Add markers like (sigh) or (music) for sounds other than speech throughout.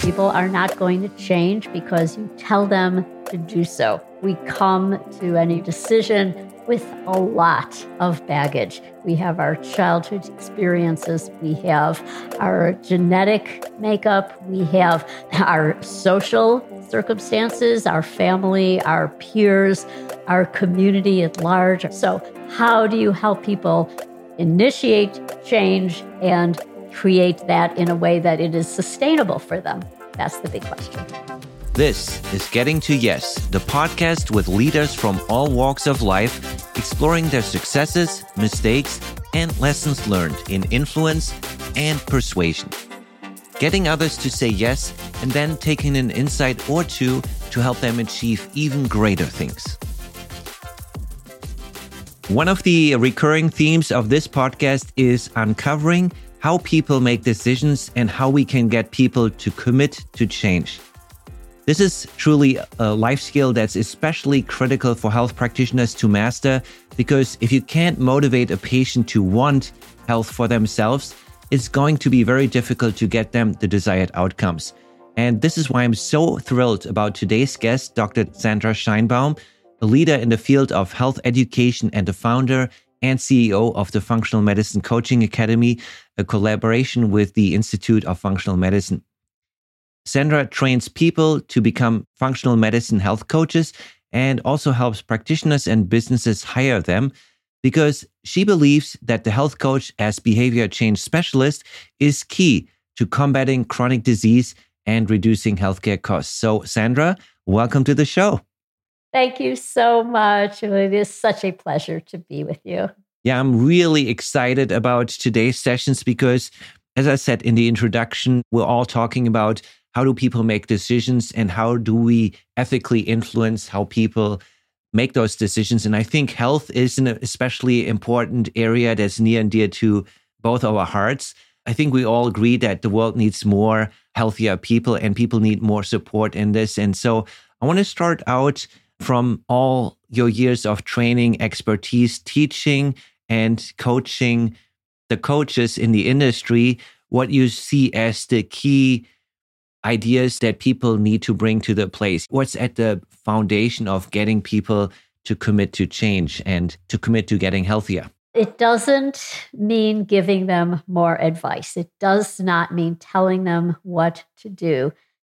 People are not going to change because you tell them to do so. We come to any decision with a lot of baggage. We have our childhood experiences, we have our genetic makeup, we have our social circumstances, our family, our peers, our community at large. So, how do you help people initiate change and create that in a way that it is sustainable for them? That's the big question. This is Getting to Yes, the podcast with leaders from all walks of life, exploring their successes, mistakes, and lessons learned in influence and persuasion. Getting others to say yes and then taking an insight or two to help them achieve even greater things. One of the recurring themes of this podcast is uncovering how people make decisions and how we can get people to commit to change. This is truly a life skill that's especially critical for health practitioners to master because if you can't motivate a patient to want health for themselves, it's going to be very difficult to get them the desired outcomes. And this is why I'm so thrilled about today's guest, Dr. Sandra Scheinbaum, a leader in the field of health education and the founder and CEO of the Functional Medicine Coaching Academy, a collaboration with the Institute of Functional Medicine. Sandra trains people to become functional medicine health coaches and also helps practitioners and businesses hire them because she believes that the health coach as behavior change specialist is key to combating chronic disease and reducing healthcare costs. So, Sandra, welcome to the show. Thank you so much. It is such a pleasure to be with you. Yeah, I'm really excited about today's sessions because, as I said in the introduction, we're all talking about how do people make decisions and how do we ethically influence how people make those decisions and i think health is an especially important area that's near and dear to both our hearts i think we all agree that the world needs more healthier people and people need more support in this and so i want to start out from all your years of training expertise teaching and coaching the coaches in the industry what you see as the key ideas that people need to bring to the place? What's at the foundation of getting people to commit to change and to commit to getting healthier? It doesn't mean giving them more advice. It does not mean telling them what to do.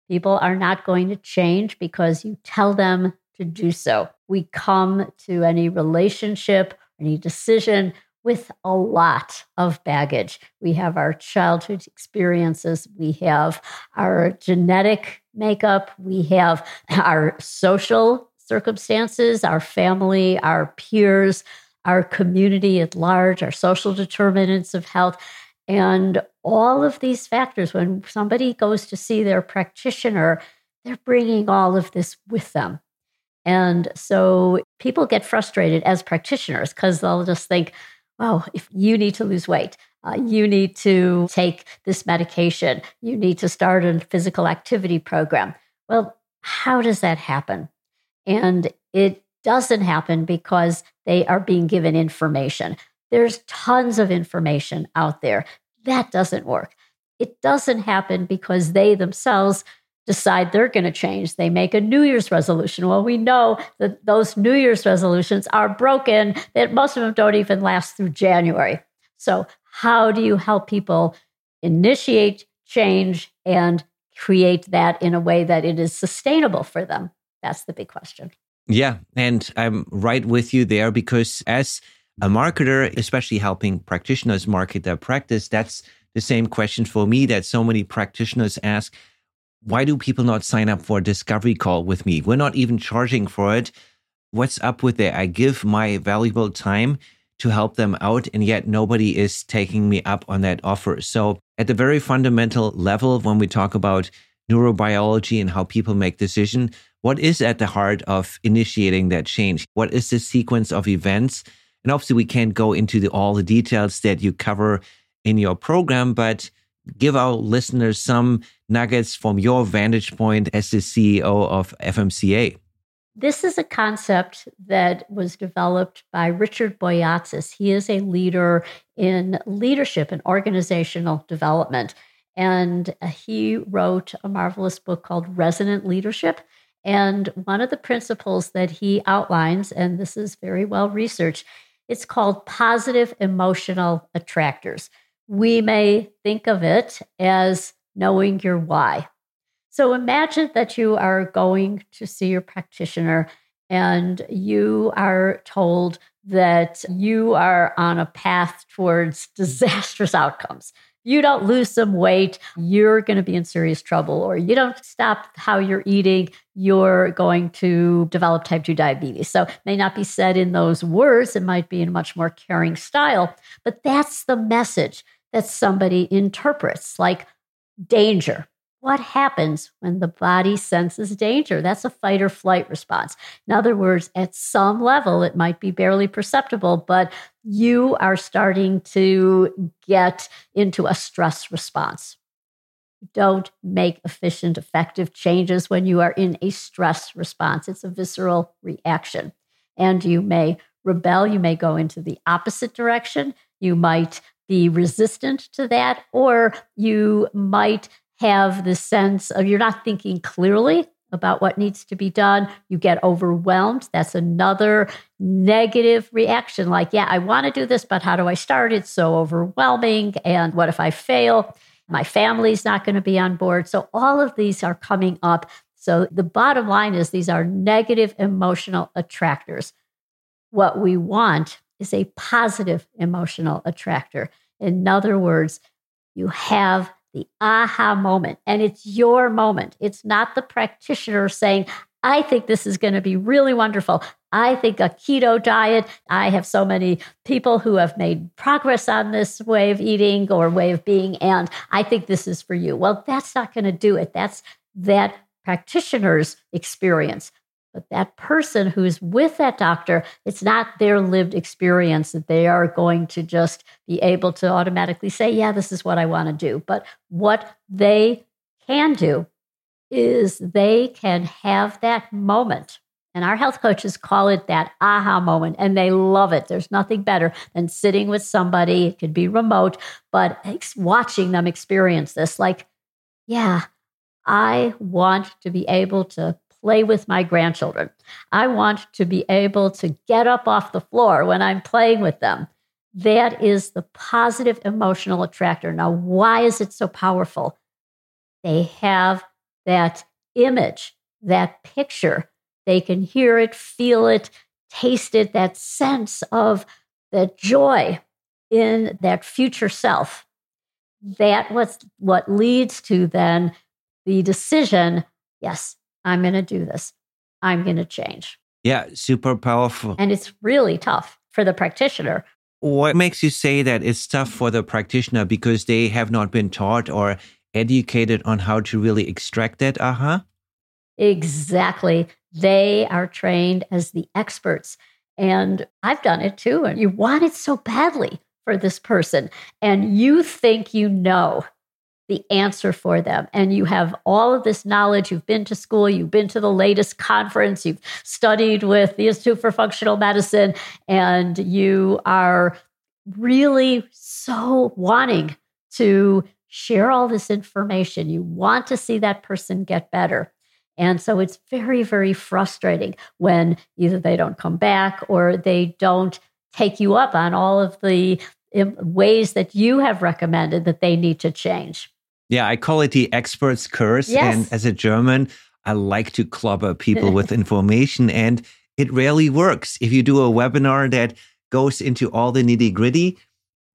People are not going to change because you tell them to do so. We come to any relationship, any decision with a lot of baggage. We have our childhood experiences, we have our genetic makeup, we have our social circumstances, our family, our peers, our community at large, our social determinants of health. And all of these factors, when somebody goes to see their practitioner, they're bringing all of this with them. And so people get frustrated as practitioners because they'll just think, oh, if you need to lose weight, uh, you need to take this medication, you need to start a physical activity program. Well, how does that happen? And it doesn't happen because they are being given information. There's tons of information out there. That doesn't work. It doesn't happen because they themselves decide they're going to change. They make a New Year's resolution. Well, we know that those New Year's resolutions are broken, that most of them don't even last through January. So, how do you help people initiate change and create that in a way that it is sustainable for them? That's the big question. Yeah. And I'm right with you there because as a marketer, especially helping practitioners market their practice, that's the same question for me that so many practitioners ask why do people not sign up for a discovery call with me? We're not even charging for it. What's up with it? I give my valuable time to help them out, and yet nobody is taking me up on that offer. So, at the very fundamental level, when we talk about neurobiology and how people make decisions, what is at the heart of initiating that change? What is the sequence of events? And obviously, we can't go into the, all the details that you cover in your program, but give our listeners some nuggets from your vantage point as the CEO of FMCA. This is a concept that was developed by Richard Boyatzis. He is a leader in leadership and organizational development. And uh, he wrote a marvelous book called Resonant Leadership. And one of the principles that he outlines, and this is very well researched, it's called positive emotional attractors. We may think of it as knowing your why. So imagine that you are going to see your practitioner and you are told that you are on a path towards disastrous outcomes you don't lose some weight, you're going to be in serious trouble, or you don't stop how you're eating, you're going to develop type 2 diabetes. So, it may not be said in those words, it might be in a much more caring style, but that's the message that somebody interprets like danger, what happens when the body senses danger? That's a fight or flight response. In other words, at some level, it might be barely perceptible, but you are starting to get into a stress response. Don't make efficient, effective changes when you are in a stress response. It's a visceral reaction. And you may rebel, you may go into the opposite direction. You might be resistant to that, or you might have the sense of you're not thinking clearly about what needs to be done. You get overwhelmed. That's another negative reaction. Like, yeah, I want to do this, but how do I start? It's so overwhelming. And what if I fail? My family's not going to be on board. So, all of these are coming up. So, the bottom line is these are negative emotional attractors. What we want is a positive emotional attractor. In other words, you have the aha moment. And it's your moment. It's not the practitioner saying, I think this is going to be really wonderful. I think a keto diet, I have so many people who have made progress on this way of eating or way of being, and I think this is for you. Well, that's not going to do it. That's that practitioner's experience. But that person who's with that doctor, it's not their lived experience that they are going to just be able to automatically say, yeah, this is what I want to do. But what they can do is they can have that moment. And our health coaches call it that aha moment, and they love it. There's nothing better than sitting with somebody, it could be remote, but watching them experience this. Like, yeah, I want to be able to play with my grandchildren. I want to be able to get up off the floor when I'm playing with them. That is the positive emotional attractor. Now, why is it so powerful? They have that image, that picture. They can hear it, feel it, taste it, that sense of that joy in that future self. That was what leads to then the decision yes, I'm going to do this. I'm going to change. Yeah, super powerful. And it's really tough for the practitioner. What makes you say that it's tough for the practitioner because they have not been taught or educated on how to really extract that aha? Exactly. They are trained as the experts. And I've done it too. And you want it so badly for this person. And you think you know the answer for them. And you have all of this knowledge. You've been to school, you've been to the latest conference, you've studied with the Institute for Functional Medicine, and you are really so wanting to share all this information. You want to see that person get better. And so it's very, very frustrating when either they don't come back or they don't take you up on all of the ways that you have recommended that they need to change. Yeah, I call it the expert's curse. Yes. And as a German, I like to clobber people (laughs) with information, and it rarely works. If you do a webinar that goes into all the nitty gritty,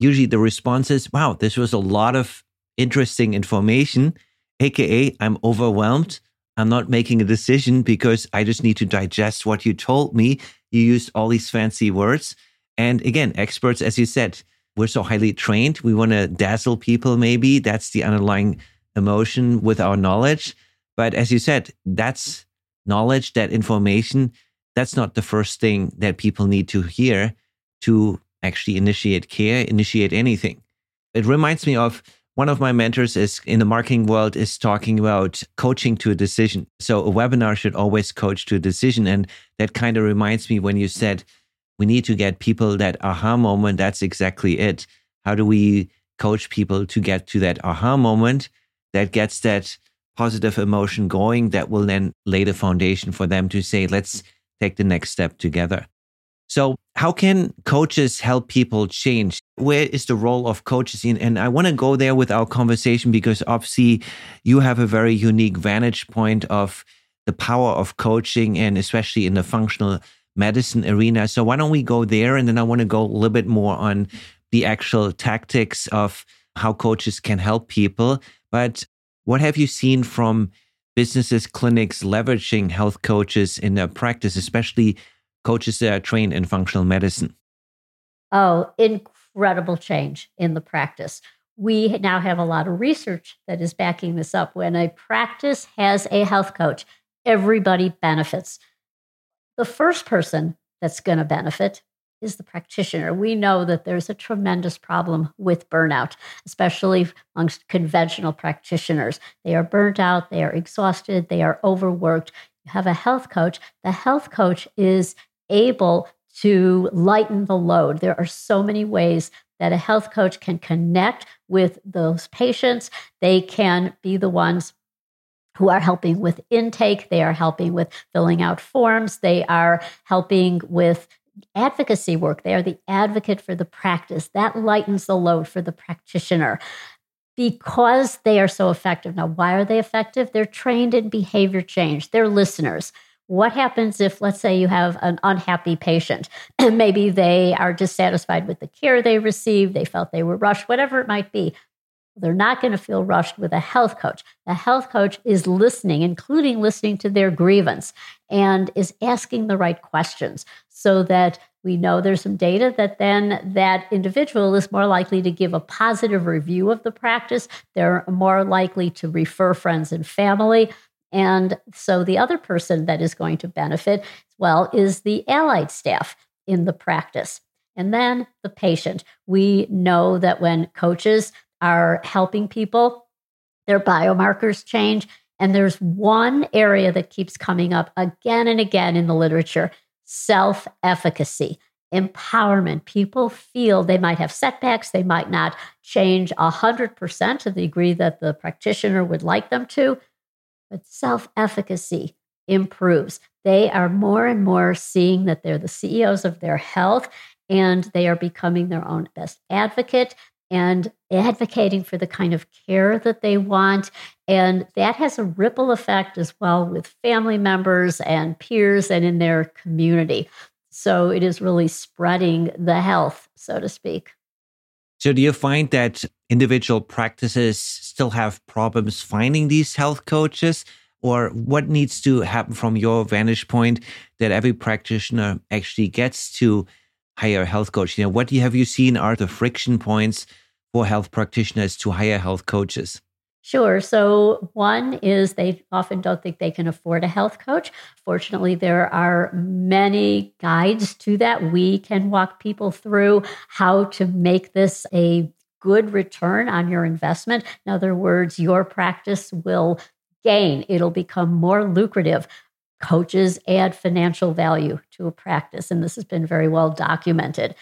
usually the response is, wow, this was a lot of interesting information, AKA, I'm overwhelmed. I'm not making a decision because I just need to digest what you told me. You used all these fancy words. And again, experts, as you said, we're so highly trained. We want to dazzle people, maybe. That's the underlying emotion with our knowledge. But as you said, that's knowledge, that information, that's not the first thing that people need to hear to actually initiate care, initiate anything. It reminds me of one of my mentors is in the marketing world is talking about coaching to a decision. So a webinar should always coach to a decision. And that kind of reminds me when you said we need to get people that aha moment. That's exactly it. How do we coach people to get to that aha moment? that gets that positive emotion going that will then lay the foundation for them to say, let's take the next step together. So, how can coaches help people change? Where is the role of coaches in? And I want to go there with our conversation because obviously you have a very unique vantage point of the power of coaching and especially in the functional medicine arena. So, why don't we go there? And then I want to go a little bit more on the actual tactics of how coaches can help people. But what have you seen from businesses, clinics leveraging health coaches in their practice, especially coaches that are trained in functional medicine? Oh, incredible change in the practice. We now have a lot of research that is backing this up. When a practice has a health coach, everybody benefits. The first person that's going to benefit is the practitioner. We know that there's a tremendous problem with burnout, especially amongst conventional practitioners. They are burnt out, they are exhausted, they are overworked. You have a health coach. The health coach is able to lighten the load. There are so many ways that a health coach can connect with those patients. They can be the ones who are helping with intake, they are helping with filling out forms, they are helping with advocacy work. They are the advocate for the practice. That lightens the load for the practitioner because they are so effective. Now, why are they effective? They're trained in behavior change, they're listeners. What happens if, let's say, you have an unhappy patient (clears throat) maybe they are dissatisfied with the care they received, they felt they were rushed, whatever it might be? They're not going to feel rushed with a health coach. The health coach is listening, including listening to their grievance, and is asking the right questions so that we know there's some data that then that individual is more likely to give a positive review of the practice. They're more likely to refer friends and family. And so the other person that is going to benefit, as well, is the allied staff in the practice. And then the patient. We know that when coaches are helping people, their biomarkers change. And there's one area that keeps coming up again and again in the literature self efficacy, empowerment. People feel they might have setbacks, they might not change 100% to the degree that the practitioner would like them to, but self efficacy improves. They are more and more seeing that they're the CEOs of their health and they are becoming their own best advocate and advocating for the kind of care that they want. And that has a ripple effect as well with family members and peers and in their community. So it is really spreading the health, so to speak. So, do you find that individual practices still have problems finding these health coaches? Or what needs to happen from your vantage point that every practitioner actually gets to hire a health coach? You know, what have you seen are the friction points for health practitioners to hire health coaches? Sure. So, one is they often don't think they can afford a health coach. Fortunately, there are many guides to that. We can walk people through how to make this a good return on your investment. In other words, your practice will gain, it'll become more lucrative coaches add financial value to a practice. And this has been very well documented.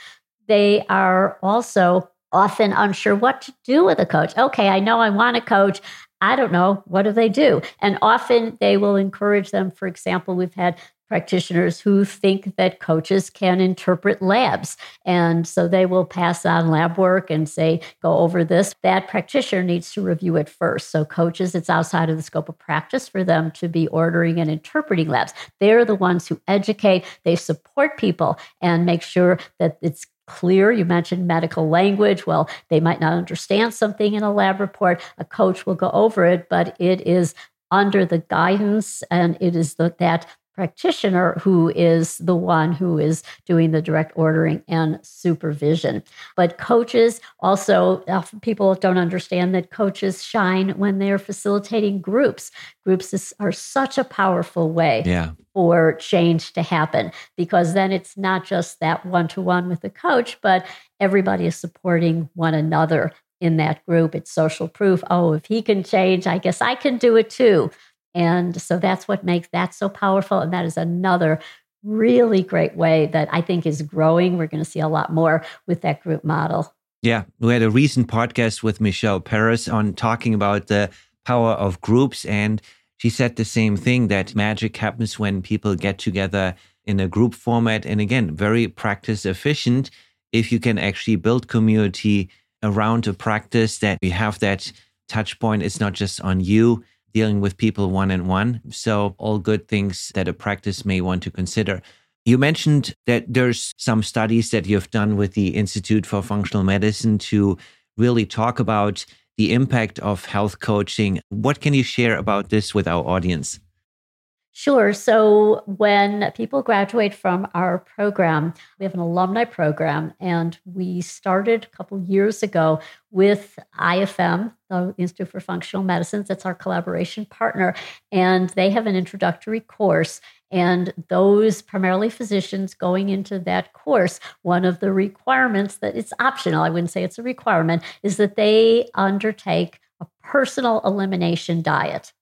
They are also often unsure what to do with a coach. Okay, I know I want a coach. I don't know. What do they do? And often they will encourage them. For example, we've had practitioners who think that coaches can interpret labs. And so they will pass on lab work and say, go over this. That practitioner needs to review it first. So, coaches, it's outside of the scope of practice for them to be ordering and interpreting labs. They're the ones who educate, they support people and make sure that it's clear. You mentioned medical language. Well, they might not understand something in a lab report. A coach will go over it, but it is under the guidance and it is the, that practitioner who is the one who is doing the direct ordering and supervision. But coaches also, often people don't understand that coaches shine when they're facilitating groups. Groups is, are such a powerful way yeah. for change to happen because then it's not just that one to one with the coach, but everybody is supporting one another in that group. It's social proof. Oh, if he can change, I guess I can do it too. And so that's what makes that so powerful. And that is another really great way that I think is growing. We're going to see a lot more with that group model. Yeah. We had a recent podcast with Michelle Paris on talking about the power of groups. And she said the same thing that magic happens when people get together in a group format. And again, very practice efficient if you can actually build community around a practice that you have that touch point. It's not just on you dealing with people one on one. So, all good things that a practice may want to consider. You mentioned that there's some studies that you've done with the Institute for Functional Medicine to really talk about the impact of health coaching. What can you share about this with our audience? Sure. So when people graduate from our program, we have an alumni program, and we started a couple years ago with IFM, the Institute for Functional Medicine. That's our collaboration partner, and they have an introductory course. And those primarily physicians going into that course, one of the requirements that it's optional, I wouldn't say it's a requirement, is that they undertake a personal elimination diet.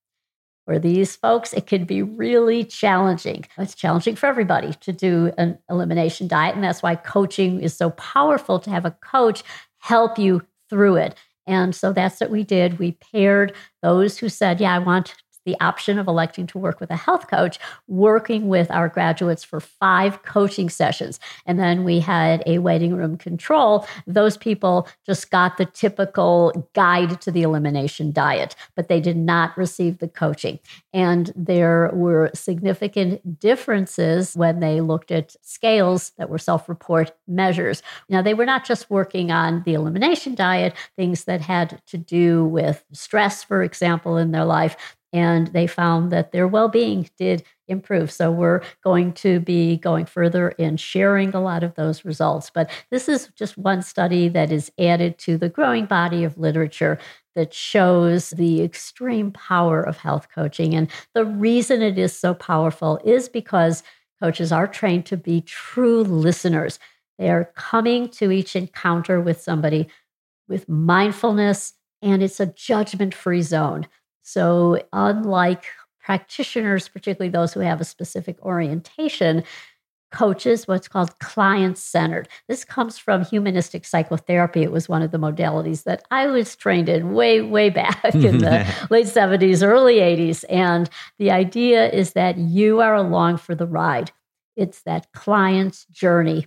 For these folks, it can be really challenging. It's challenging for everybody to do an elimination diet. And that's why coaching is so powerful to have a coach help you through it. And so that's what we did. We paired those who said, Yeah, I want the option of electing to work with a health coach, working with our graduates for five coaching sessions. And then we had a waiting room control. Those people just got the typical guide to the elimination diet, but they did not receive the coaching. And there were significant differences when they looked at scales that were self report measures. Now, they were not just working on the elimination diet, things that had to do with stress, for example, in their life and they found that their well being did improve. So we're going to be going further in sharing a lot of those results. But this is just one study that is added to the growing body of literature that shows the extreme power of health coaching. And the reason it is so powerful is because coaches are trained to be true listeners. They are coming to each encounter with somebody with mindfulness, and it's a judgment free zone. So, unlike practitioners, particularly those who have a specific orientation, coaches, what's called client centered. This comes from humanistic psychotherapy. It was one of the modalities that I was trained in way, way back in the (laughs) late 70s, early 80s. And the idea is that you are along for the ride, it's that client's journey.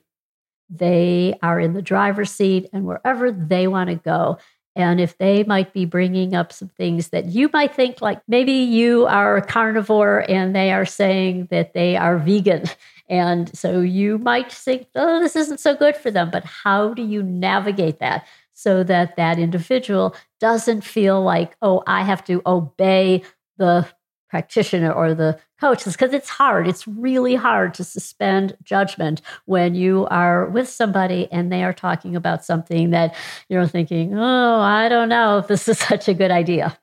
They are in the driver's seat, and wherever they want to go, and if they might be bringing up some things that you might think, like maybe you are a carnivore and they are saying that they are vegan. (laughs) And so you might think, oh, this isn't so good for them. But how do you navigate that so that that individual doesn't feel like, oh, I have to obey the practitioner or the coach because it's hard. It's really hard to suspend judgment when you are with somebody and they are talking about something that you're thinking, oh, I don't know if this is (laughs) such a good idea.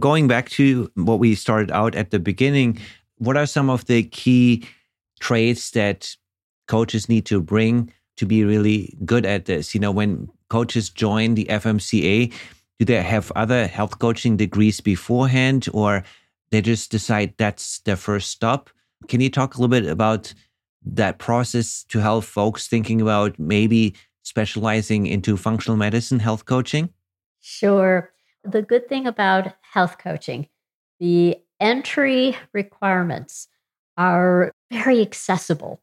Going back to what we started out at the beginning, what are some of the key traits that coaches need to bring to be really good at this? You know, when coaches join the FMCA, do they have other health coaching degrees beforehand or they just decide that's their first stop. Can you talk a little bit about that process to help folks thinking about maybe specializing into functional medicine, health coaching? Sure. The good thing about health coaching, the entry requirements are very accessible.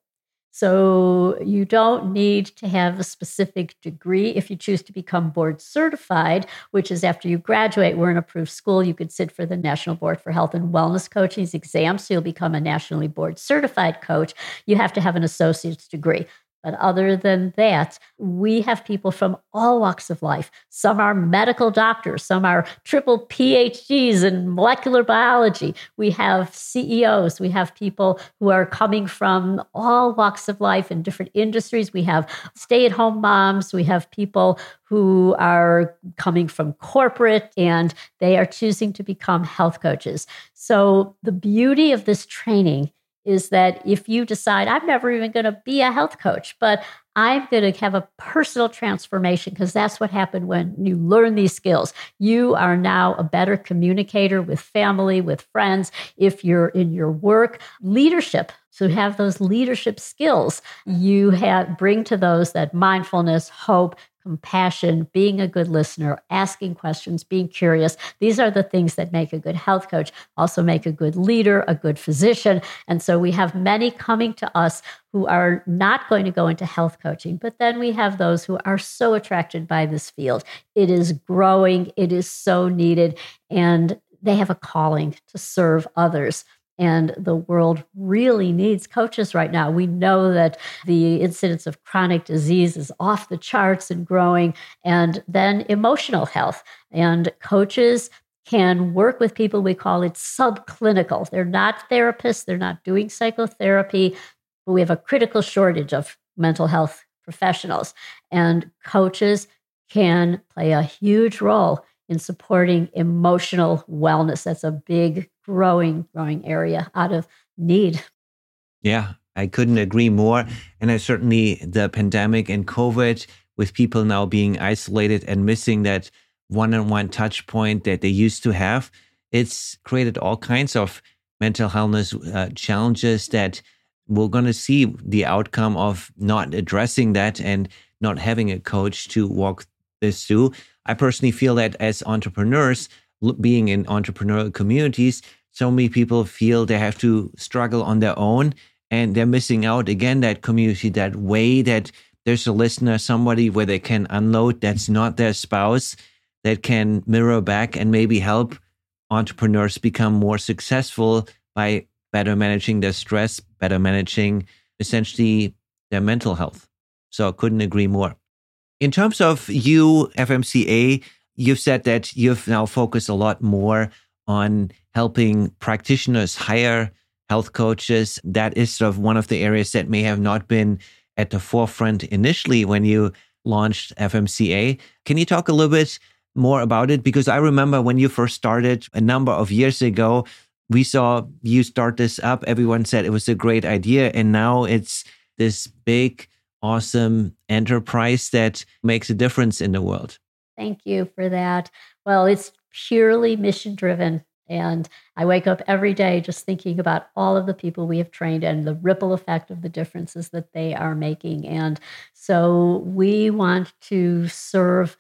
So you don't need to have a specific degree. If you choose to become board certified, which is after you graduate, we're an approved school, you could sit for the National Board for Health and Wellness Coaching's exam. So you'll become a nationally board certified coach. You have to have an associate's degree. But other than that, we have people from all walks of life. Some are medical doctors, some are triple PhDs in molecular biology. We have CEOs, we have people who are coming from all walks of life in different industries. We have stay at home moms, we have people who are coming from corporate and they are choosing to become health coaches. So, the beauty of this training is that if you decide, I'm never even going to be a health coach, but I'm going to have a personal transformation because that's what happened when you learn these skills. You are now a better communicator with family, with friends. If you're in your work, leadership, so have those leadership skills, you have bring to those that mindfulness, hope, compassion, being a good listener, asking questions, being curious. These are the things that make a good health coach, also make a good leader, a good physician. And so we have many coming to us who are not going to go into health coaching, but then we have those who are so attracted by this field. It is growing, it is so needed, and they have a calling to serve others. And the world really needs coaches right now. We know that the incidence of chronic disease is off the charts and growing, and then emotional health. And coaches can work with people, we call it subclinical. They're not therapists, they're not doing psychotherapy, but we have a critical shortage of mental health professionals. And coaches can play a huge role in supporting emotional wellness. That's a big, growing, growing area out of need. Yeah, I couldn't agree more. And I certainly, the pandemic and COVID, with people now being isolated and missing that one on one touch point that they used to have, it's created all kinds of mental health uh, challenges that we're going to see the outcome of not addressing that and not having a coach to walk this through. I personally feel that as entrepreneurs, being in entrepreneurial communities, so many people feel they have to struggle on their own and they're missing out again that community, that way that there's a listener, somebody where they can unload that's not their spouse, that can mirror back and maybe help entrepreneurs become more successful by better managing their stress, better managing essentially their mental health. So I couldn't agree more. In terms of you, FMCA, you've said that you've now focused a lot more on helping practitioners hire health coaches. That is sort of one of the areas that may have not been at the forefront initially when you launched FMCA. Can you talk a little bit more about it? Because I remember when you first started a number of years ago, we saw you start this up. Everyone said it was a great idea. And now it's this big awesome enterprise that makes a difference in the world. Thank you for that. Well, it's purely mission driven. And I wake up every day just thinking about all of the people we have trained and the ripple effect of the differences that they are making. And so we want to serve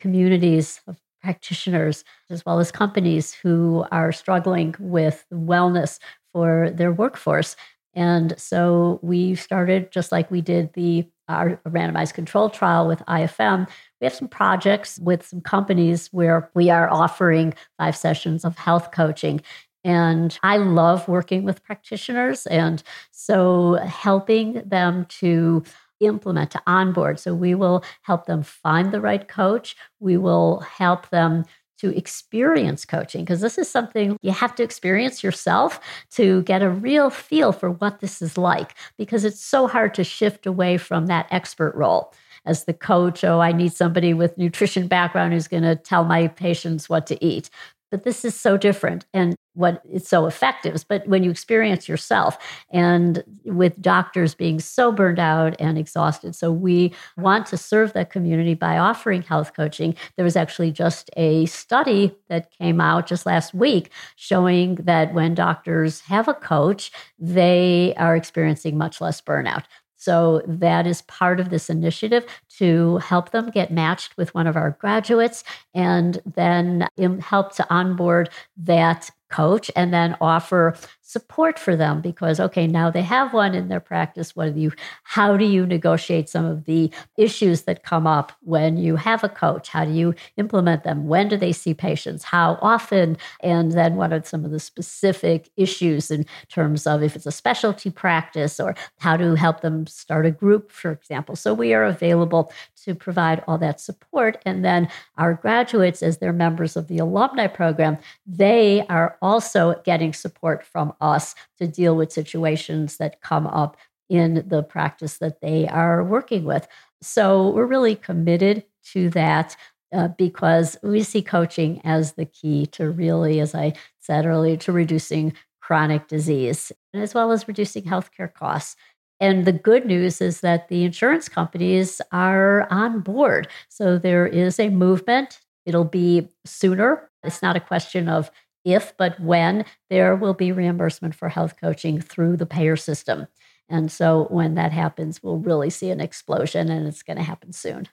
communities of practitioners as well as companies who are struggling with wellness for their workforce. And so we started just like we did the our randomized control trial with IFM. We have some projects with some companies where we are offering five sessions of health coaching. And I love working with practitioners. And so helping them to implement, to onboard. So we will help them find the right coach. We will help them to experience coaching because this is something you have to experience yourself to get a real feel for what this is like because it's so hard to shift away from that expert role. As the coach oh i need somebody with nutrition background who's going to tell my patients what to eat. But this is so different and what it's so effective but when you experience yourself and with doctors being so burned out and exhausted. So we want to serve that community by offering health coaching. There was actually just a study that came out just last week showing that when doctors have a coach they are experiencing much less burnout. So that is part of this initiative to help them get matched with one of our graduates and then um, help to onboard that coach and then offer support for them because okay now they have one in their practice. What do you how do you negotiate some of the issues that come up when you have a coach? How do you implement them? When do they see patients? How often? And then what are some of the specific issues in terms of if it's a specialty practice or how to help them start a group for example? So we are available to provide all that support. And then our graduates as they're members of the alumni program they are also getting support from us to deal with situations that come up in the practice that they are working with. So we're really committed to that. Uh, because we see coaching as the key to really, as I said earlier, to reducing chronic disease as well as reducing healthcare costs. And the good news is that the insurance companies are on board. So there is a movement. It'll be sooner. It's not a question of if but when there will be reimbursement for health coaching through the payer system. And so when that happens, we'll really see an explosion and it's going to happen soon.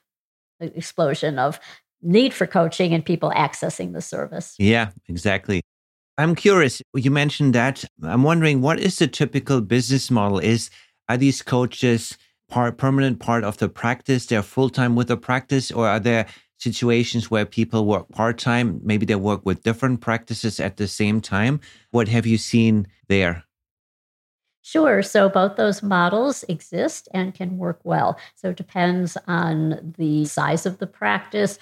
The explosion of need for coaching and people accessing the service. Yeah, exactly. I'm curious. You mentioned that. I'm wondering what is the typical business model? Is are these coaches part permanent part of the practice? They're full time with the practice, or are there situations where people work part time? Maybe they work with different practices at the same time. What have you seen there? Sure. So both those models exist and can work well. So it depends on the size of the practice.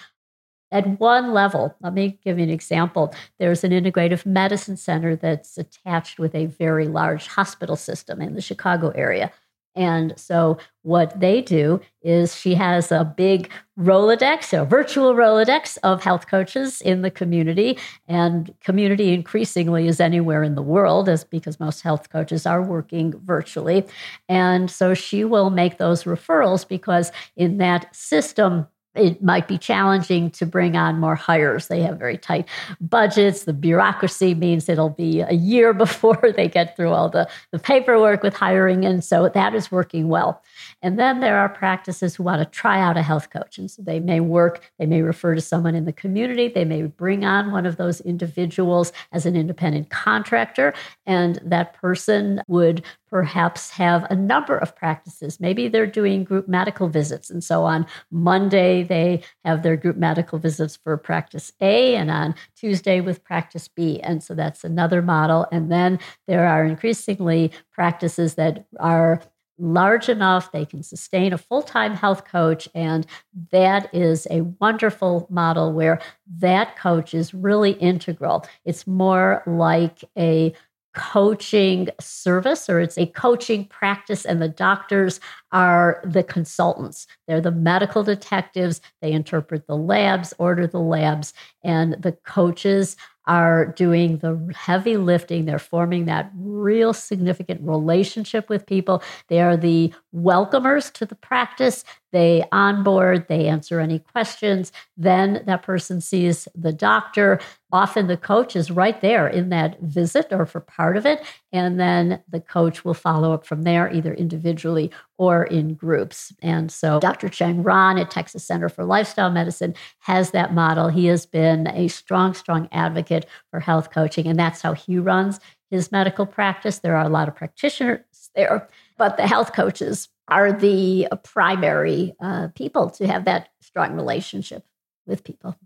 At one level, let me give you an example. There's an integrative medicine center that's attached with a very large hospital system in the Chicago area. And so, what they do is she has a big Rolodex, a virtual Rolodex of health coaches in the community. And community increasingly is anywhere in the world, as because most health coaches are working virtually. And so, she will make those referrals because in that system, it might be challenging to bring on more hires. They have very tight budgets. The bureaucracy means it'll be a year (laughs) before they get through all the, the paperwork with hiring. And so that is working well. And then there are practices who want to try out a health coach. And so they may work, they may refer to someone in the community, they may bring on one of those individuals as an independent contractor. And that person would perhaps have a number of practices. Maybe they're doing group medical visits. And so on Monday, they have their group medical visits for practice A, and on Tuesday with practice B. And so that's another model. And then there are increasingly practices that are large enough they can sustain a full-time health coach and that is a wonderful model where that coach is really integral it's more like a coaching service or it's a coaching practice and the doctors are the consultants they're the medical detectives they interpret the labs order the labs and the coaches are doing the heavy lifting. They're forming that real significant relationship with people. They are the welcomers to the practice. They onboard, they answer any questions. Then that person sees the doctor. Often the coach is right there in that visit or for part of it. And then the coach will follow up from there, either individually or in groups. And so Dr. Cheng Ruan at Texas Center for Lifestyle Medicine has that model. He has been a strong, strong advocate for health coaching, and that's how he runs his medical practice. There are a lot of practitioners there, but the health coaches are the primary uh, people to have that strong relationship with people.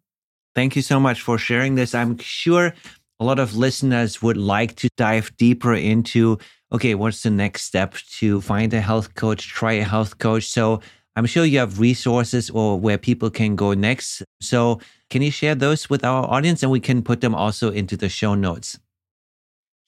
Thank you so much for sharing this. I'm sure a lot of listeners would like to dive deeper into okay, what's the next step to find a health coach, try a health coach. So I'm sure you have resources or where people can go next. So can you share those with our audience and we can put them also into the show notes?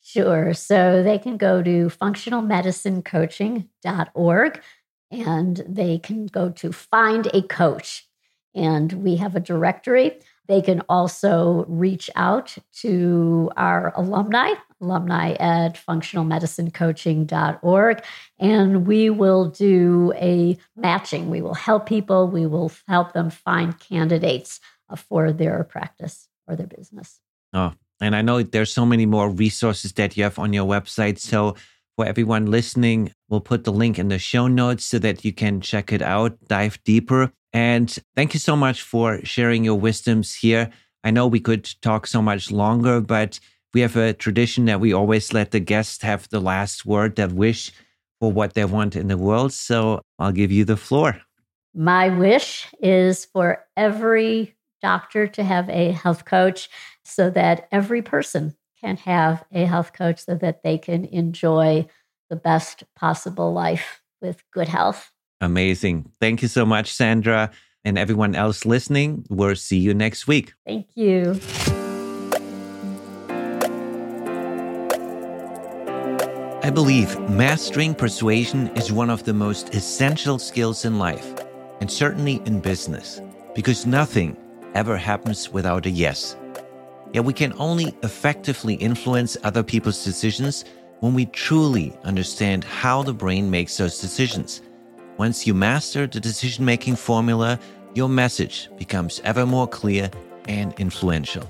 Sure. So they can go to functionalmedicinecoaching.org and they can go to find a coach. And we have a directory. They can also reach out to our alumni, alumni at functionalmedicinecoaching.org, and we will do a matching. We will help people, we will help them find candidates uh, for their practice or their business. Oh, and I know there's so many more resources that you have on your website. So for everyone listening, we'll put the link in the show notes so that you can check it out, dive deeper. And thank you so much for sharing your wisdoms here. I know we could talk so much longer, but we have a tradition that we always let the guests have the last word, that wish for what they want in the world. So I'll give you the floor. My wish is for every doctor to have a health coach so that every person can have a health coach so that they can enjoy the best possible life with good health. Amazing. Thank you so much, Sandra. And everyone else listening, we'll see you next week. Thank you. I believe mastering persuasion is one of the most essential skills in life, and certainly in business, because nothing ever happens without a yes. Yet we can only effectively influence other people's decisions when we truly understand how the brain makes those decisions. Once you master the decision making formula, your message becomes ever more clear and influential.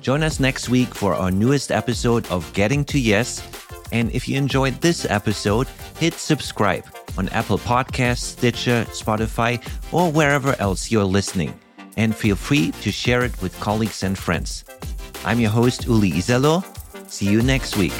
Join us next week for our newest episode of Getting to Yes. And if you enjoyed this episode, hit subscribe on Apple Podcasts, Stitcher, Spotify, or wherever else you're listening. And feel free to share it with colleagues and friends. I'm your host, Uli Iserloh. See you next week.